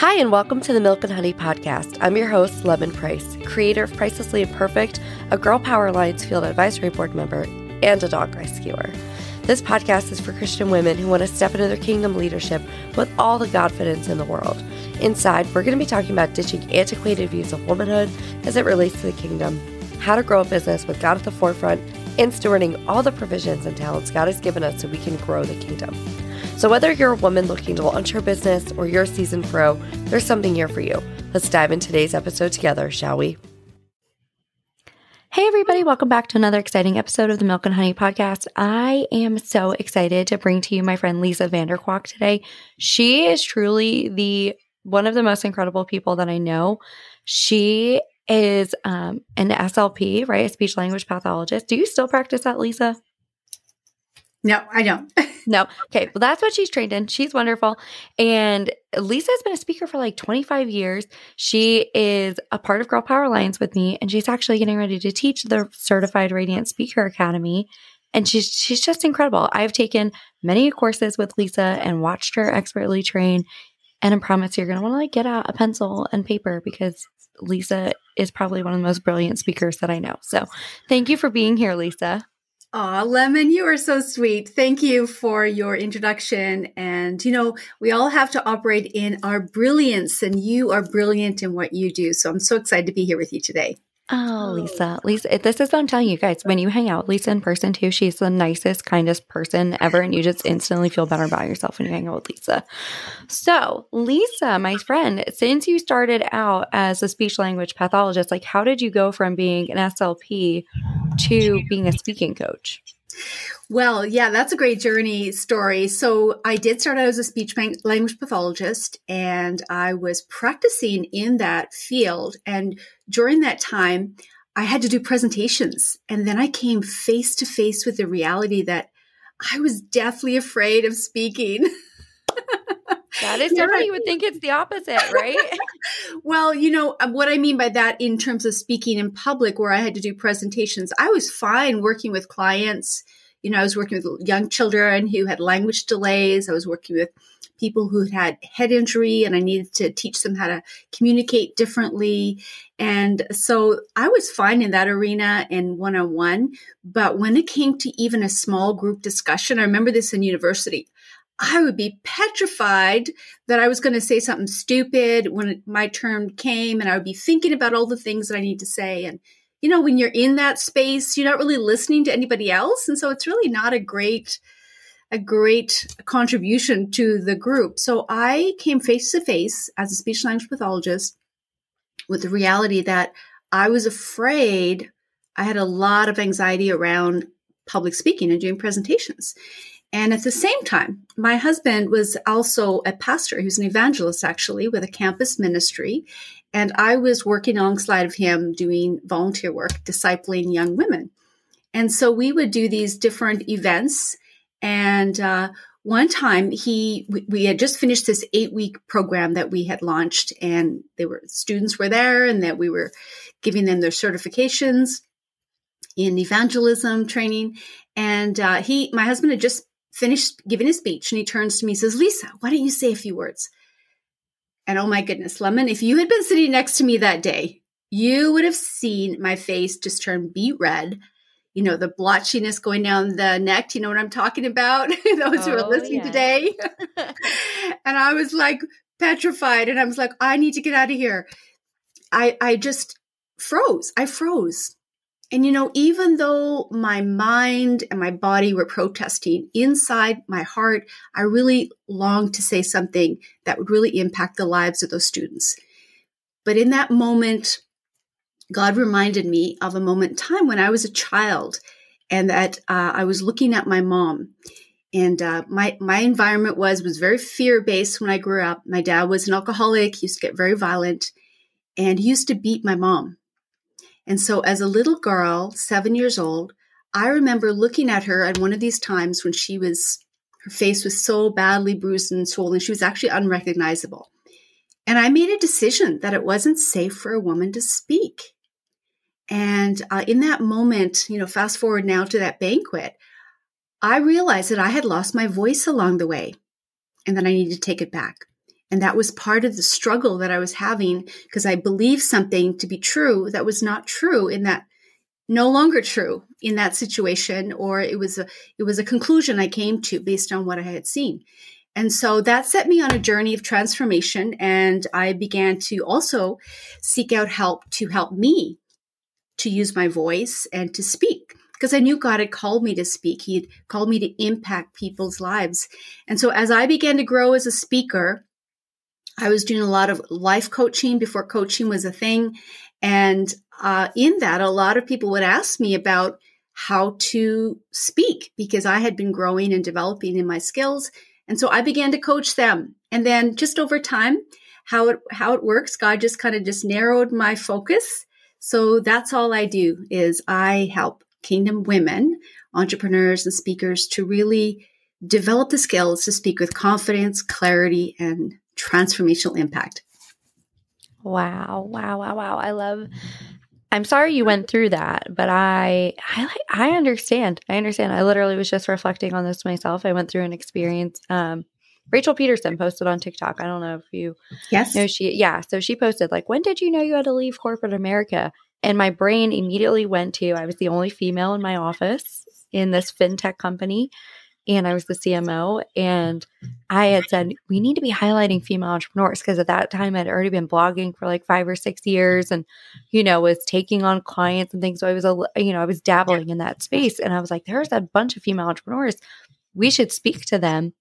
Hi, and welcome to the Milk and Honey podcast. I'm your host, Lemon Price, creator of Pricelessly Imperfect, a Girl Power Alliance Field Advisory Board member, and a dog rescuer. This podcast is for Christian women who want to step into their kingdom leadership with all the confidence in the world. Inside, we're going to be talking about ditching antiquated views of womanhood as it relates to the kingdom, how to grow a business with God at the forefront, and stewarding all the provisions and talents God has given us so we can grow the kingdom. So, whether you're a woman looking to launch her business or you're a seasoned pro, there's something here for you. Let's dive in today's episode together, shall we? Hey, everybody, welcome back to another exciting episode of the Milk and Honey podcast. I am so excited to bring to you my friend Lisa Vanderkwaak today. She is truly the one of the most incredible people that I know. She is um, an SLP, right? A speech language pathologist. Do you still practice that, Lisa? No, I don't. no. Okay. Well, that's what she's trained in. She's wonderful. And Lisa has been a speaker for like 25 years. She is a part of Girl Power Alliance with me, and she's actually getting ready to teach the Certified Radiant Speaker Academy. And she's she's just incredible. I've taken many courses with Lisa and watched her expertly train. And I promise you're gonna want to like get out a pencil and paper because Lisa is probably one of the most brilliant speakers that I know. So thank you for being here, Lisa. Aw, Lemon, you are so sweet. Thank you for your introduction. And, you know, we all have to operate in our brilliance, and you are brilliant in what you do. So I'm so excited to be here with you today. Oh, oh. Lisa, Lisa, this is what I'm telling you guys. When you hang out with Lisa in person too, she's the nicest, kindest person ever, and you just instantly feel better about yourself when you hang out with Lisa. So, Lisa, my friend, since you started out as a speech language pathologist, like how did you go from being an SLP to being a speaking coach? Well, yeah, that's a great journey story. So I did start out as a speech language pathologist and I was practicing in that field. And during that time, I had to do presentations. And then I came face to face with the reality that I was deathly afraid of speaking. That is funny. You would think it's the opposite, right? well, you know, uh, what I mean by that in terms of speaking in public, where I had to do presentations, I was fine working with clients. You know, I was working with young children who had language delays. I was working with people who had head injury and I needed to teach them how to communicate differently. And so I was fine in that arena and one on one. But when it came to even a small group discussion, I remember this in university. I would be petrified that I was going to say something stupid when my turn came, and I would be thinking about all the things that I need to say. And, you know, when you're in that space, you're not really listening to anybody else. And so it's really not a great, a great contribution to the group. So I came face to face as a speech language pathologist with the reality that I was afraid I had a lot of anxiety around public speaking and doing presentations. And at the same time, my husband was also a pastor. He was an evangelist, actually, with a campus ministry. And I was working alongside of him doing volunteer work, discipling young women. And so we would do these different events. And uh, one time he we, had just finished this eight week program that we had launched and they were students were there and that we were giving them their certifications in evangelism training and uh, he my husband had just finished giving his speech and he turns to me and says, Lisa, why don't you say a few words? And oh my goodness, Lemon, if you had been sitting next to me that day, you would have seen my face just turn beet red. You know, the blotchiness going down the neck. You know what I'm talking about? Those oh, who are oh, listening yeah. today. and I was like petrified and I was like, I need to get out of here. I, I just froze. I froze. And you know, even though my mind and my body were protesting, inside my heart, I really longed to say something that would really impact the lives of those students. But in that moment, God reminded me of a moment in time when I was a child and that uh, I was looking at my mom. And uh, my my environment was was very fear based when I grew up. My dad was an alcoholic; he used to get very violent, and he used to beat my mom. And so, as a little girl, seven years old, I remember looking at her at one of these times when she was, her face was so badly bruised and swollen, she was actually unrecognizable. And I made a decision that it wasn't safe for a woman to speak. And uh, in that moment, you know, fast forward now to that banquet, I realized that I had lost my voice along the way and that I needed to take it back. And that was part of the struggle that I was having because I believed something to be true that was not true in that no longer true in that situation or it was a it was a conclusion I came to based on what I had seen. And so that set me on a journey of transformation and I began to also seek out help to help me to use my voice and to speak because I knew God had called me to speak. He had called me to impact people's lives. And so as I began to grow as a speaker, I was doing a lot of life coaching before coaching was a thing. And uh, in that, a lot of people would ask me about how to speak because I had been growing and developing in my skills. And so I began to coach them. And then just over time, how it how it works, God just kind of just narrowed my focus. So that's all I do is I help kingdom women, entrepreneurs and speakers to really develop the skills to speak with confidence, clarity, and transformational impact. Wow, wow, wow, wow. I love I'm sorry you went through that, but I I I understand. I understand. I literally was just reflecting on this myself. I went through an experience um Rachel Peterson posted on TikTok. I don't know if you yes. know she yeah, so she posted like when did you know you had to leave corporate America? And my brain immediately went to I was the only female in my office in this fintech company and I was the CMO. And I had said, we need to be highlighting female entrepreneurs because at that time I'd already been blogging for like five or six years and, you know, was taking on clients and things. So I was, a, you know, I was dabbling in that space. And I was like, there's a bunch of female entrepreneurs. We should speak to them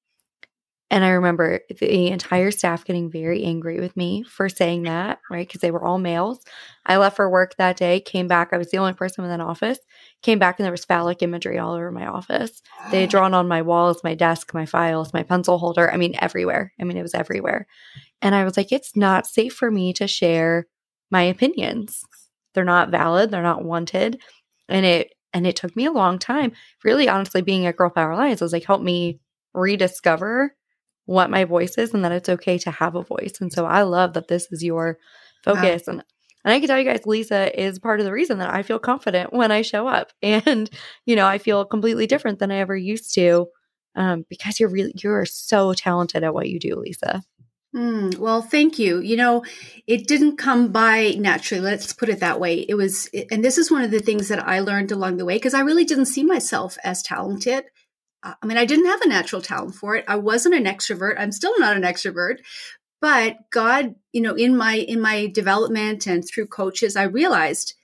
and I remember the entire staff getting very angry with me for saying that, right? Because they were all males. I left for work that day, came back. I was the only person in that office. Came back and there was phallic imagery all over my office. They had drawn on my walls, my desk, my files, my pencil holder. I mean, everywhere. I mean, it was everywhere. And I was like, it's not safe for me to share my opinions. They're not valid. They're not wanted. And it, and it took me a long time. Really, honestly, being at Girl Power Alliance was like, help me rediscover what my voice is and that it's okay to have a voice. And so I love that this is your focus. Wow. And and I can tell you guys, Lisa is part of the reason that I feel confident when I show up. And, you know, I feel completely different than I ever used to. Um, because you're really you're so talented at what you do, Lisa. Mm, well, thank you. You know, it didn't come by naturally. Let's put it that way. It was, and this is one of the things that I learned along the way because I really didn't see myself as talented. I mean, I didn't have a natural talent for it. I wasn't an extrovert. I'm still not an extrovert, but God, you know, in my in my development and through coaches, I realized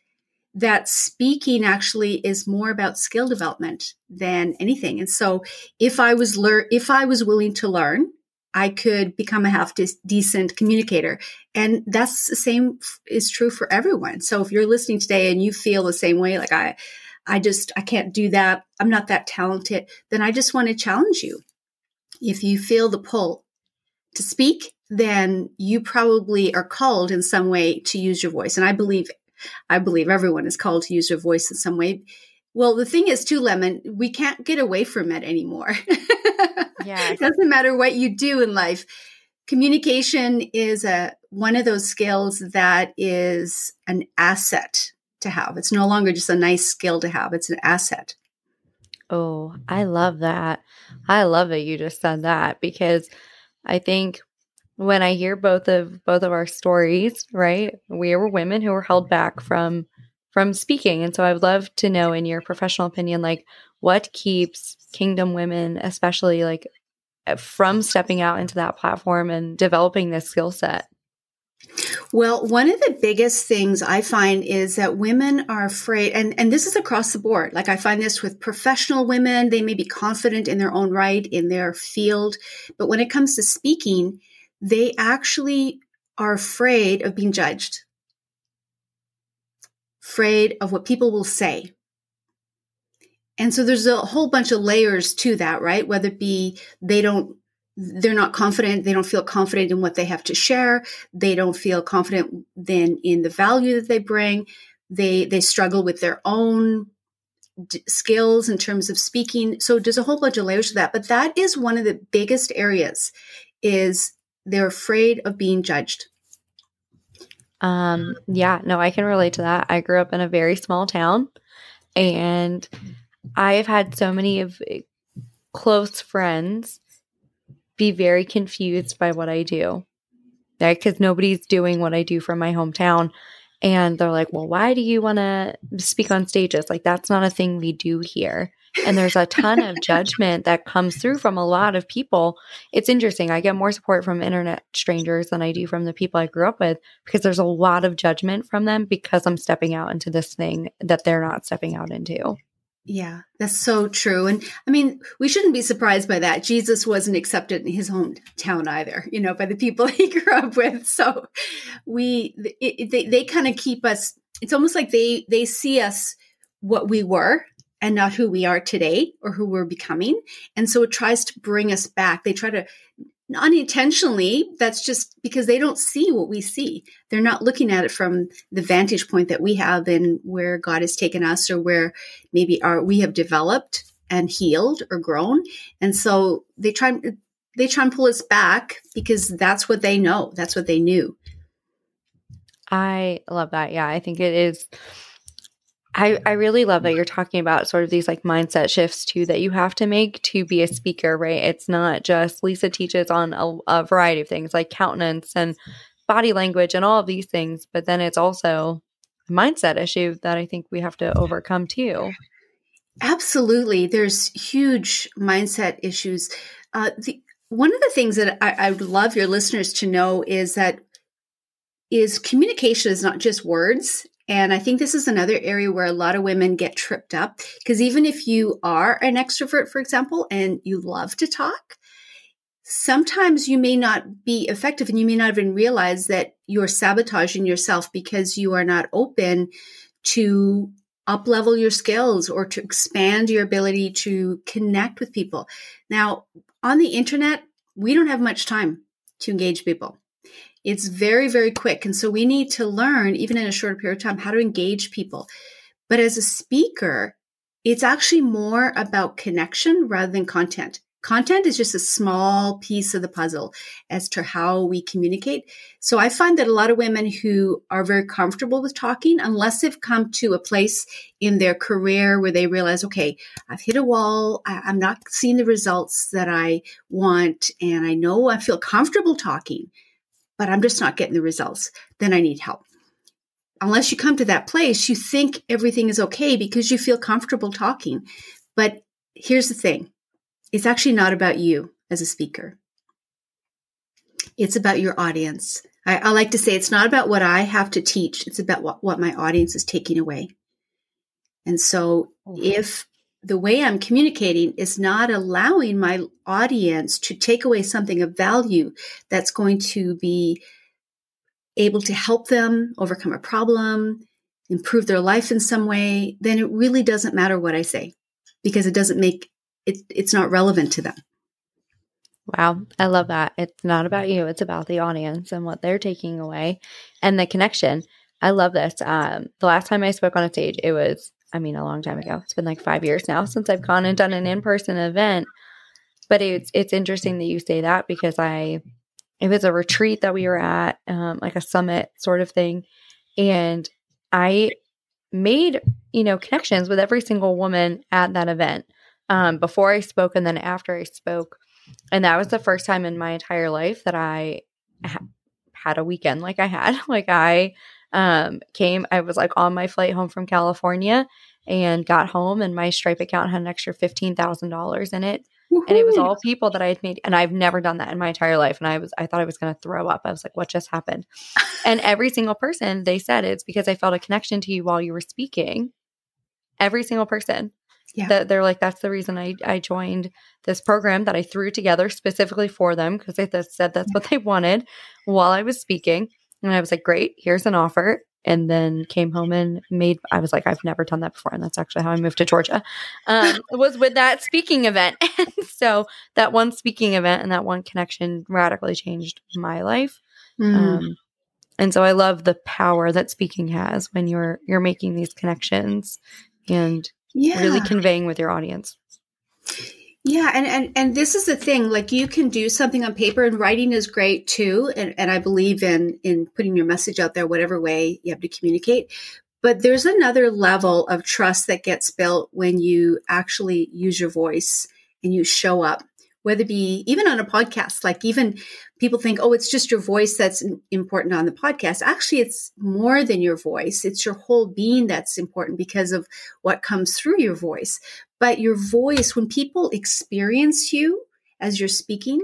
that speaking actually is more about skill development than anything. And so, if I was learn, if I was willing to learn, I could become a half de- decent communicator. And that's the same is true for everyone. So if you're listening today and you feel the same way, like I, I just, I can't do that. I'm not that talented. Then I just want to challenge you. If you feel the pull to speak, then you probably are called in some way to use your voice. And I believe, I believe everyone is called to use their voice in some way. Well, the thing is, too, Lemon, we can't get away from it anymore. yeah, it doesn't matter what you do in life. Communication is a one of those skills that is an asset to have. It's no longer just a nice skill to have, it's an asset. Oh, I love that. I love that you just said that because I think when I hear both of both of our stories, right? We were women who were held back from from speaking. And so I would love to know in your professional opinion like what keeps kingdom women especially like from stepping out into that platform and developing this skill set? Well, one of the biggest things I find is that women are afraid, and, and this is across the board. Like I find this with professional women, they may be confident in their own right, in their field. But when it comes to speaking, they actually are afraid of being judged, afraid of what people will say. And so there's a whole bunch of layers to that, right? Whether it be they don't they're not confident they don't feel confident in what they have to share they don't feel confident then in the value that they bring they they struggle with their own d- skills in terms of speaking so there's a whole bunch of layers to that but that is one of the biggest areas is they're afraid of being judged. Um yeah no i can relate to that. I grew up in a very small town and i have had so many of eh, close friends be very confused by what I do right? Because nobody's doing what I do from my hometown. And they're like, well, why do you want to speak on stages? Like, that's not a thing we do here. And there's a ton of judgment that comes through from a lot of people. It's interesting. I get more support from internet strangers than I do from the people I grew up with because there's a lot of judgment from them because I'm stepping out into this thing that they're not stepping out into. Yeah, that's so true. And I mean, we shouldn't be surprised by that. Jesus wasn't accepted in his hometown either, you know, by the people he grew up with. So we, it, they, they kind of keep us, it's almost like they, they see us what we were and not who we are today or who we're becoming. And so it tries to bring us back. They try to unintentionally that's just because they don't see what we see. They're not looking at it from the vantage point that we have and where god has taken us or where maybe our we have developed and healed or grown. And so they try they try and pull us back because that's what they know. That's what they knew. I love that. Yeah i think it is I, I really love that you're talking about sort of these like mindset shifts too that you have to make to be a speaker, right? It's not just Lisa teaches on a, a variety of things like countenance and body language and all of these things, but then it's also a mindset issue that I think we have to overcome too. Absolutely. There's huge mindset issues. Uh, the, one of the things that I, I would love your listeners to know is that is communication is not just words and I think this is another area where a lot of women get tripped up because even if you are an extrovert, for example, and you love to talk, sometimes you may not be effective and you may not even realize that you're sabotaging yourself because you are not open to up level your skills or to expand your ability to connect with people. Now, on the internet, we don't have much time to engage people. It's very, very quick. And so we need to learn, even in a shorter period of time, how to engage people. But as a speaker, it's actually more about connection rather than content. Content is just a small piece of the puzzle as to how we communicate. So I find that a lot of women who are very comfortable with talking, unless they've come to a place in their career where they realize, okay, I've hit a wall, I, am not seeing the results that I want, and I know I feel comfortable talking but I'm just not getting the results, then I need help. Unless you come to that place, you think everything is okay because you feel comfortable talking. But here's the thing it's actually not about you as a speaker, it's about your audience. I, I like to say it's not about what I have to teach, it's about what, what my audience is taking away. And so mm-hmm. if the way I'm communicating is not allowing my audience to take away something of value that's going to be able to help them overcome a problem, improve their life in some way, then it really doesn't matter what I say because it doesn't make it, it's not relevant to them. Wow, I love that. It's not about you, it's about the audience and what they're taking away and the connection. I love this. Um, the last time I spoke on a stage, it was I mean, a long time ago. It's been like five years now since I've gone and done an in person event. But it's it's interesting that you say that because I it was a retreat that we were at, um, like a summit sort of thing, and I made you know connections with every single woman at that event um, before I spoke and then after I spoke, and that was the first time in my entire life that I ha- had a weekend like I had. Like I um, came, I was like on my flight home from California and got home, and my Stripe account had an extra $15,000 in it. Woo-hoo. And it was all people that I had made, and I've never done that in my entire life. And I was, I thought I was going to throw up. I was like, what just happened? and every single person, they said it's because I felt a connection to you while you were speaking. Every single person. Yeah. That they're like, that's the reason I, I joined this program that I threw together specifically for them because they said that's what they wanted while I was speaking. And I was like, great, here's an offer. And then came home and made, I was like, I've never done that before. And that's actually how I moved to Georgia, um, was with that speaking event. and so that one speaking event and that one connection radically changed my life. Mm. Um, and so I love the power that speaking has when you're you're making these connections and yeah. really conveying with your audience. Yeah, and, and and this is the thing. Like you can do something on paper, and writing is great too. And and I believe in in putting your message out there, whatever way you have to communicate. But there's another level of trust that gets built when you actually use your voice and you show up whether it be even on a podcast, like even people think, oh, it's just your voice that's important on the podcast. Actually, it's more than your voice. It's your whole being that's important because of what comes through your voice. But your voice, when people experience you as you're speaking,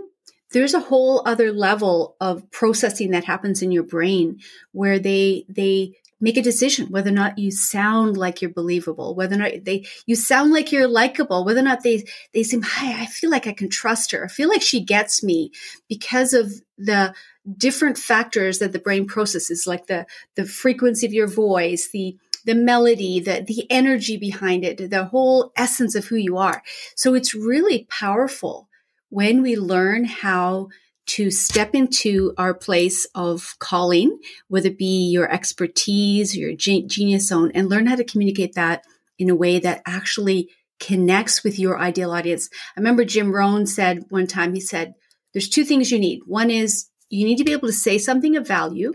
there's a whole other level of processing that happens in your brain where they, they, make a decision whether or not you sound like you're believable, whether or not they you sound like you're likable, whether or not they they seem, hey, I feel like I can trust her. I feel like she gets me because of the different factors that the brain processes, like the the frequency of your voice, the the melody, the the energy behind it, the whole essence of who you are. So it's really powerful when we learn how to step into our place of calling, whether it be your expertise, your genius zone, and learn how to communicate that in a way that actually connects with your ideal audience. I remember Jim Rohn said one time, he said, there's two things you need. One is you need to be able to say something of value,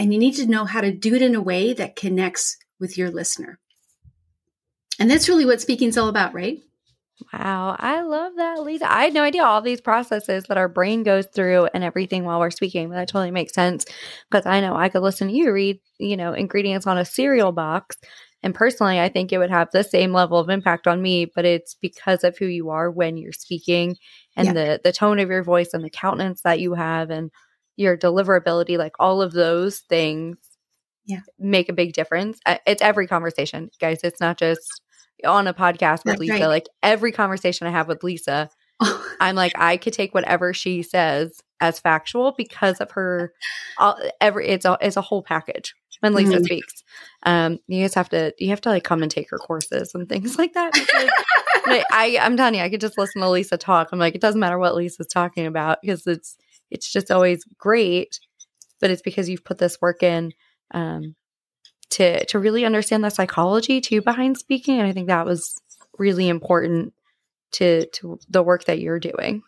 and you need to know how to do it in a way that connects with your listener. And that's really what speaking is all about, right? Wow, I love that, Lisa. I had no idea all these processes that our brain goes through and everything while we're speaking, but that totally makes sense because I know I could listen to you read, you know, ingredients on a cereal box. And personally, I think it would have the same level of impact on me, but it's because of who you are when you're speaking and yeah. the the tone of your voice and the countenance that you have and your deliverability, like all of those things yeah. make a big difference. It's every conversation, guys. It's not just on a podcast with That's Lisa. Right. Like every conversation I have with Lisa, I'm like, I could take whatever she says as factual because of her. All, every it's a it's a whole package when Lisa mm-hmm. speaks. Um, you guys have to you have to like come and take her courses and things like that. Because, I I'm telling you, I could just listen to Lisa talk. I'm like, it doesn't matter what Lisa's talking about because it's it's just always great. But it's because you've put this work in. Um, to to really understand the psychology too behind speaking and i think that was really important to to the work that you're doing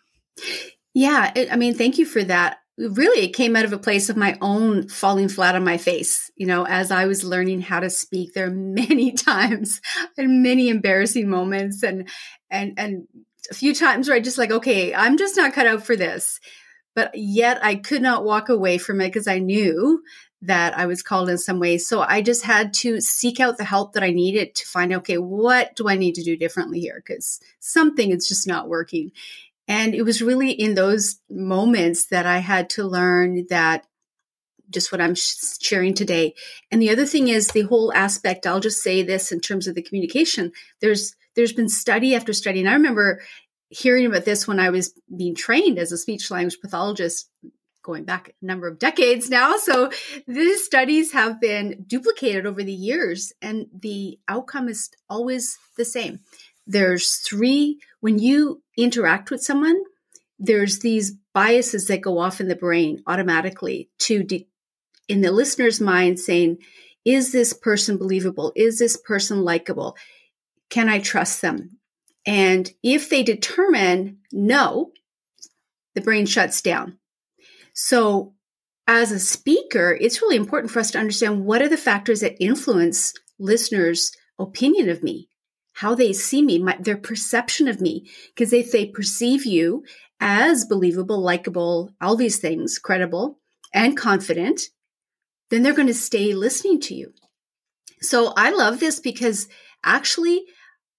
yeah it, i mean thank you for that really it came out of a place of my own falling flat on my face you know as i was learning how to speak there are many times and many embarrassing moments and and and a few times where i just like okay i'm just not cut out for this but yet i could not walk away from it because i knew that I was called in some way. So I just had to seek out the help that I needed to find, okay, what do I need to do differently here? Because something is just not working. And it was really in those moments that I had to learn that just what I'm sharing today. And the other thing is the whole aspect, I'll just say this in terms of the communication. There's there's been study after study. And I remember hearing about this when I was being trained as a speech language pathologist going back a number of decades now. So these studies have been duplicated over the years, and the outcome is always the same. There's three, when you interact with someone, there's these biases that go off in the brain automatically to, de- in the listener's mind, saying, is this person believable? Is this person likable? Can I trust them? And if they determine no, the brain shuts down so, as a speaker, it's really important for us to understand what are the factors that influence listeners' opinion of me, how they see me, my, their perception of me. Because if they perceive you as believable, likable, all these things, credible, and confident, then they're going to stay listening to you. So I love this because actually,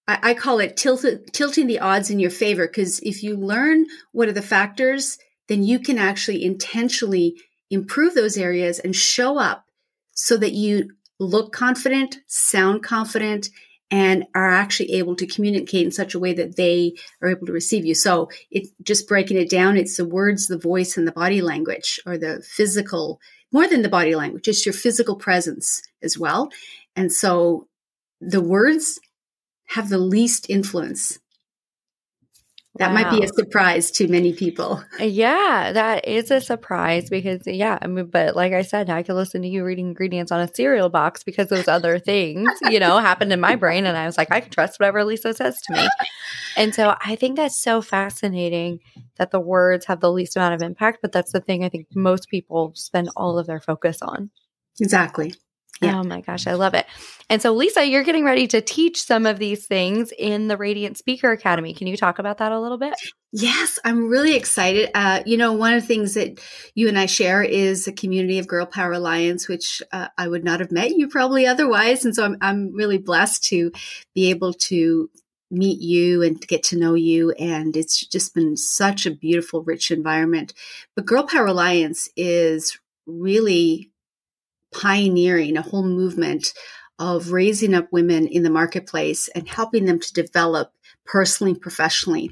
I, I call it tilt, tilting the odds in your favor. Because if you learn what are the factors then you can actually intentionally improve those areas and show up so that you look confident, sound confident, and are actually able to communicate in such a way that they are able to receive you. So it just breaking it down, it's the words, the voice, and the body language or the physical, more than the body language, it's your physical presence as well. And so the words have the least influence that wow. might be a surprise to many people. Uh, yeah, that is a surprise because, yeah, I mean, but like I said, I could listen to you reading ingredients on a cereal box because those other things, you know, happened in my brain. And I was like, I can trust whatever Lisa says to me. And so I think that's so fascinating that the words have the least amount of impact. But that's the thing I think most people spend all of their focus on. Exactly. Yeah. Oh my gosh, I love it. And so, Lisa, you're getting ready to teach some of these things in the Radiant Speaker Academy. Can you talk about that a little bit? Yes, I'm really excited. Uh, you know, one of the things that you and I share is a community of Girl Power Alliance, which uh, I would not have met you probably otherwise. And so I'm, I'm really blessed to be able to meet you and get to know you. And it's just been such a beautiful, rich environment. But Girl Power Alliance is really pioneering a whole movement of raising up women in the marketplace and helping them to develop personally and professionally.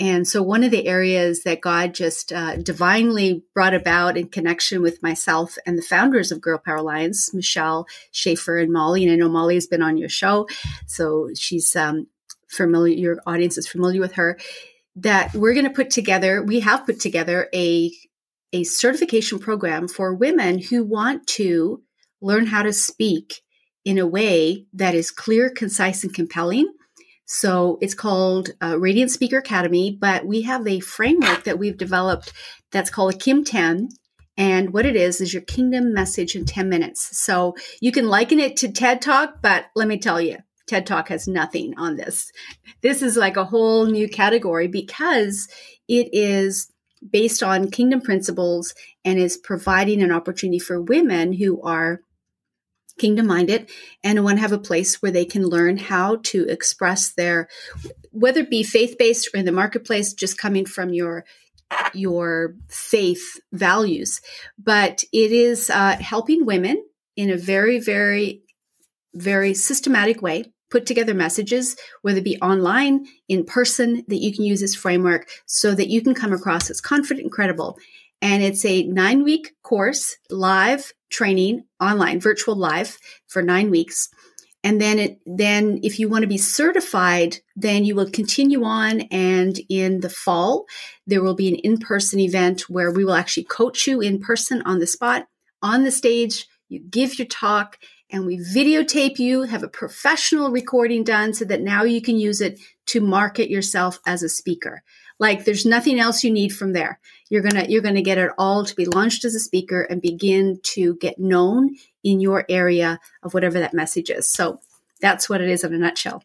And so, one of the areas that God just uh, divinely brought about in connection with myself and the founders of Girl Power Alliance, Michelle Schaefer and Molly, and I know Molly has been on your show, so she's um, familiar, your audience is familiar with her, that we're going to put together, we have put together a, a certification program for women who want to learn how to speak in a way that is clear, concise, and compelling. So it's called uh, Radiant Speaker Academy, but we have a framework that we've developed that's called a KIM10. And what it is, is your kingdom message in 10 minutes. So you can liken it to TED Talk, but let me tell you, TED Talk has nothing on this. This is like a whole new category because it is based on kingdom principles and is providing an opportunity for women who are kingdom minded and want to have a place where they can learn how to express their whether it be faith based or in the marketplace just coming from your your faith values. But it is uh, helping women in a very very very systematic way put together messages whether it be online in person that you can use this framework so that you can come across as confident and credible. And it's a nine week course live training online, virtual live for nine weeks. And then it, then if you want to be certified, then you will continue on. And in the fall, there will be an in-person event where we will actually coach you in person on the spot, on the stage. You give your talk and we videotape you, have a professional recording done so that now you can use it to market yourself as a speaker. Like there's nothing else you need from there. You're going to you're going to get it all to be launched as a speaker and begin to get known in your area of whatever that message is. So that's what it is in a nutshell.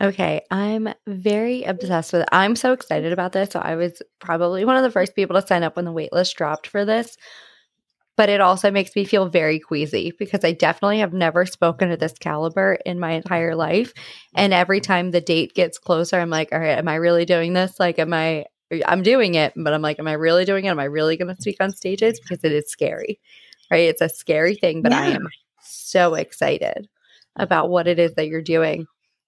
Okay, I'm very obsessed with it. I'm so excited about this. So I was probably one of the first people to sign up when the waitlist dropped for this. But it also makes me feel very queasy because I definitely have never spoken to this caliber in my entire life. And every mm-hmm. time the date gets closer, I'm like, all right, am I really doing this? Like, am I I'm doing it, but I'm like, am I really doing it? Am I really going to speak on stages? Because it is scary, right? It's a scary thing, but yeah. I am so excited about what it is that you're doing.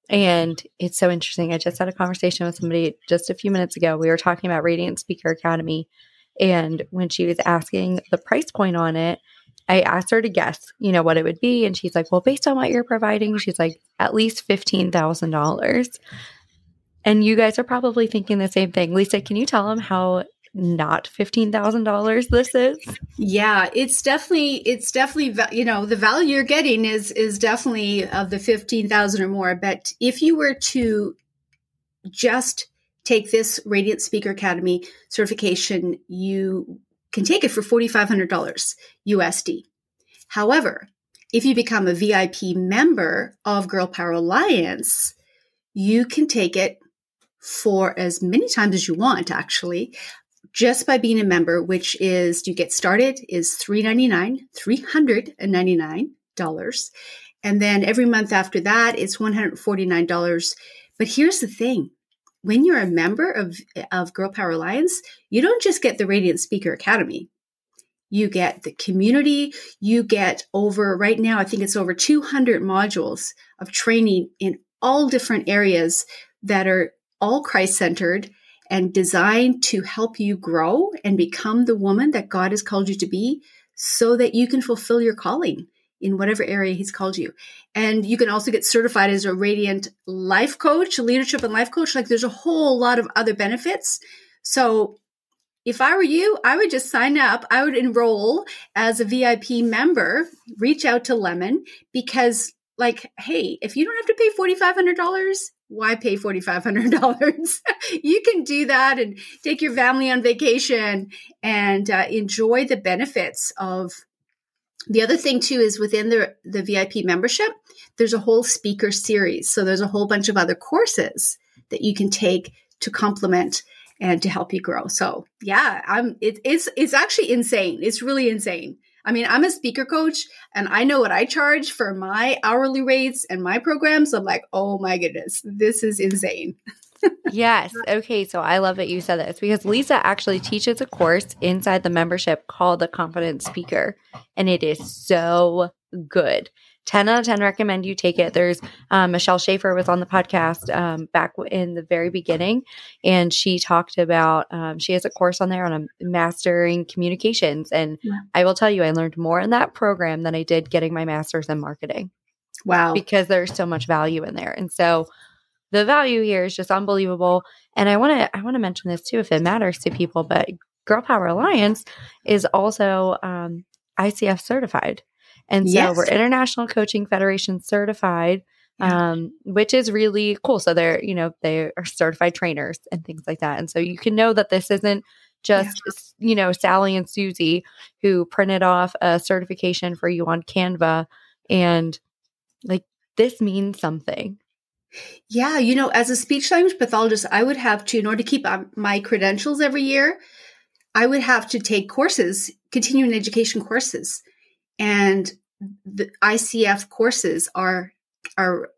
And it's so interesting. I just had a conversation with somebody just a few minutes ago. We were talking about Radiant Speaker Academy. And when she was asking the price point on it, I asked her to guess, you know, what it would be. And she's like, well, based on what you're providing, she's like, at least $15,000. And you guys are probably thinking the same thing. Lisa, can you tell them how not $15,000 this is? Yeah, it's definitely it's definitely you know, the value you're getting is is definitely of the 15,000 or more, but if you were to just take this Radiant Speaker Academy certification, you can take it for $4500 USD. However, if you become a VIP member of Girl Power Alliance, you can take it for as many times as you want, actually, just by being a member, which is you get started is 399, $399. And then every month after that, it's $149. But here's the thing when you're a member of, of Girl Power Alliance, you don't just get the Radiant Speaker Academy. You get the community. You get over, right now, I think it's over 200 modules of training in all different areas that are all Christ centered and designed to help you grow and become the woman that God has called you to be so that you can fulfill your calling in whatever area he's called you. And you can also get certified as a radiant life coach, leadership and life coach. Like there's a whole lot of other benefits. So if I were you, I would just sign up. I would enroll as a VIP member, reach out to Lemon because like, hey, if you don't have to pay $4,500, why pay $4,500? you can do that and take your family on vacation and uh, enjoy the benefits of The other thing too is within the the VIP membership, there's a whole speaker series. So there's a whole bunch of other courses that you can take to complement and to help you grow. So yeah, I'm it, it's it's actually insane. It's really insane. I mean, I'm a speaker coach and I know what I charge for my hourly rates and my programs. I'm like, oh my goodness, this is insane. yes. Okay. So I love that you said this because Lisa actually teaches a course inside the membership called the Confident Speaker, and it is so good. 10 out of 10 recommend you take it. There's um, Michelle Schaefer was on the podcast um, back in the very beginning, and she talked about um, she has a course on there on mastering communications. And yeah. I will tell you, I learned more in that program than I did getting my master's in marketing. Wow. Because there's so much value in there. And so the value here is just unbelievable. And I want to I want to mention this too if it matters to people, but Girl Power Alliance is also um, ICF certified. And so yes. we're International Coaching Federation certified, yeah. um, which is really cool. So they're, you know, they are certified trainers and things like that. And so you can know that this isn't just, yeah. you know, Sally and Susie who printed off a certification for you on Canva. And like, this means something. Yeah, you know, as a speech language pathologist, I would have to, in order to keep um, my credentials every year, I would have to take courses, continuing education courses and the ICF courses are are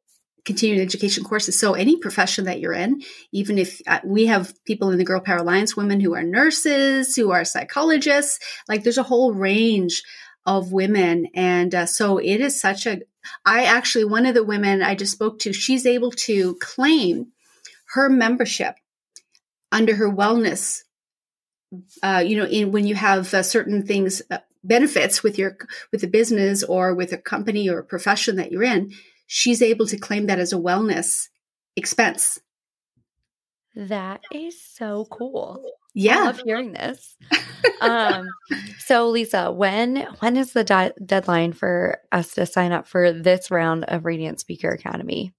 continuing education courses. So any profession that you're in, even if uh, we have people in the Girl Power Alliance, women who are nurses, who are psychologists, like there's a whole range of women, and uh, so it is such a. I actually one of the women I just spoke to, she's able to claim her membership under her wellness uh, you know, in when you have uh, certain things, uh, benefits with your with the business or with a company or a profession that you're in, she's able to claim that as a wellness expense. That is so cool. Yeah, I love hearing this. um, so Lisa, when when is the di- deadline for us to sign up for this round of Radiant Speaker Academy?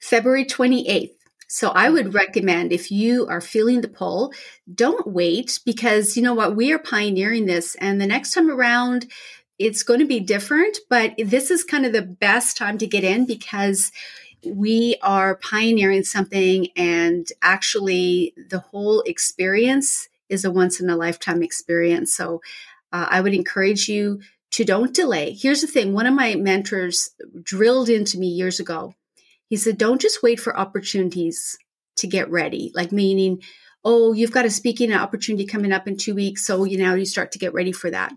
February twenty eighth. So I would recommend if you are feeling the pull, don't wait because you know what? We are pioneering this. And the next time around, it's going to be different, but this is kind of the best time to get in because we are pioneering something and actually the whole experience is a once in a lifetime experience. So uh, I would encourage you to don't delay. Here's the thing one of my mentors drilled into me years ago he said, don't just wait for opportunities to get ready, like meaning, oh, you've got a speaking opportunity coming up in two weeks. So you now you start to get ready for that.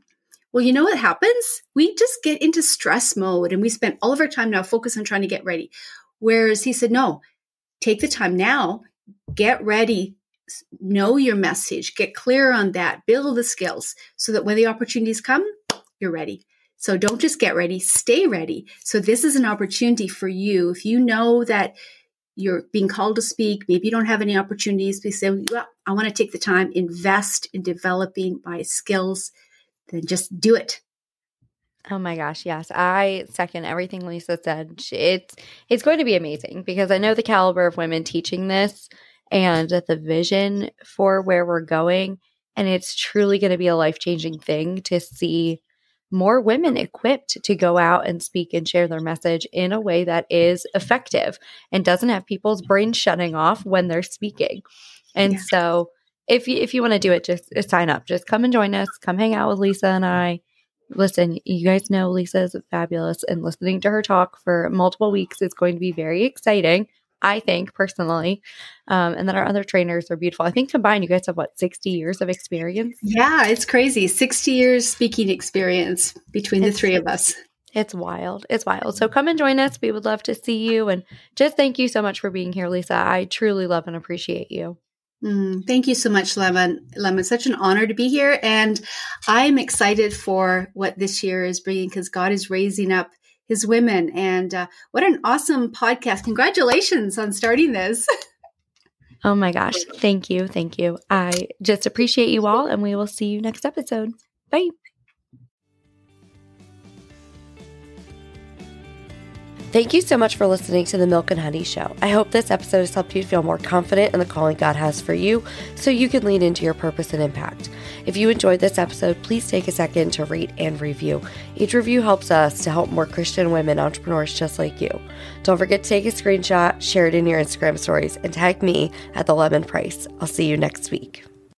Well, you know what happens? We just get into stress mode and we spend all of our time now focused on trying to get ready. Whereas he said, no, take the time now, get ready, know your message, get clear on that, build the skills so that when the opportunities come, you're ready. So don't just get ready, stay ready. So this is an opportunity for you. If you know that you're being called to speak, maybe you don't have any opportunities, but say, well, I want to take the time, invest in developing my skills, then just do it. Oh my gosh, yes. I second everything Lisa said. It's it's going to be amazing because I know the caliber of women teaching this and the vision for where we're going and it's truly going to be a life-changing thing to see more women equipped to go out and speak and share their message in a way that is effective and doesn't have people's brains shutting off when they're speaking. And yeah. so if you if you want to do it, just sign up. Just come and join us. Come hang out with Lisa and I. Listen, you guys know Lisa is fabulous, and listening to her talk for multiple weeks is going to be very exciting. I think personally. Um, and then our other trainers are beautiful. I think combined, you guys have what, 60 years of experience? Yeah, it's crazy. 60 years speaking experience between it's, the three of us. It's wild. It's wild. So come and join us. We would love to see you. And just thank you so much for being here, Lisa. I truly love and appreciate you. Mm, thank you so much, Lemon. Lemon, such an honor to be here. And I'm excited for what this year is bringing because God is raising up his women. And uh, what an awesome podcast. Congratulations on starting this. Oh my gosh. Thank you. Thank you. I just appreciate you all, and we will see you next episode. Bye. Thank you so much for listening to the Milk and Honey Show. I hope this episode has helped you feel more confident in the calling God has for you so you can lean into your purpose and impact. If you enjoyed this episode, please take a second to rate and review. Each review helps us to help more Christian women entrepreneurs just like you. Don't forget to take a screenshot, share it in your Instagram stories, and tag me at the Lemon Price. I'll see you next week.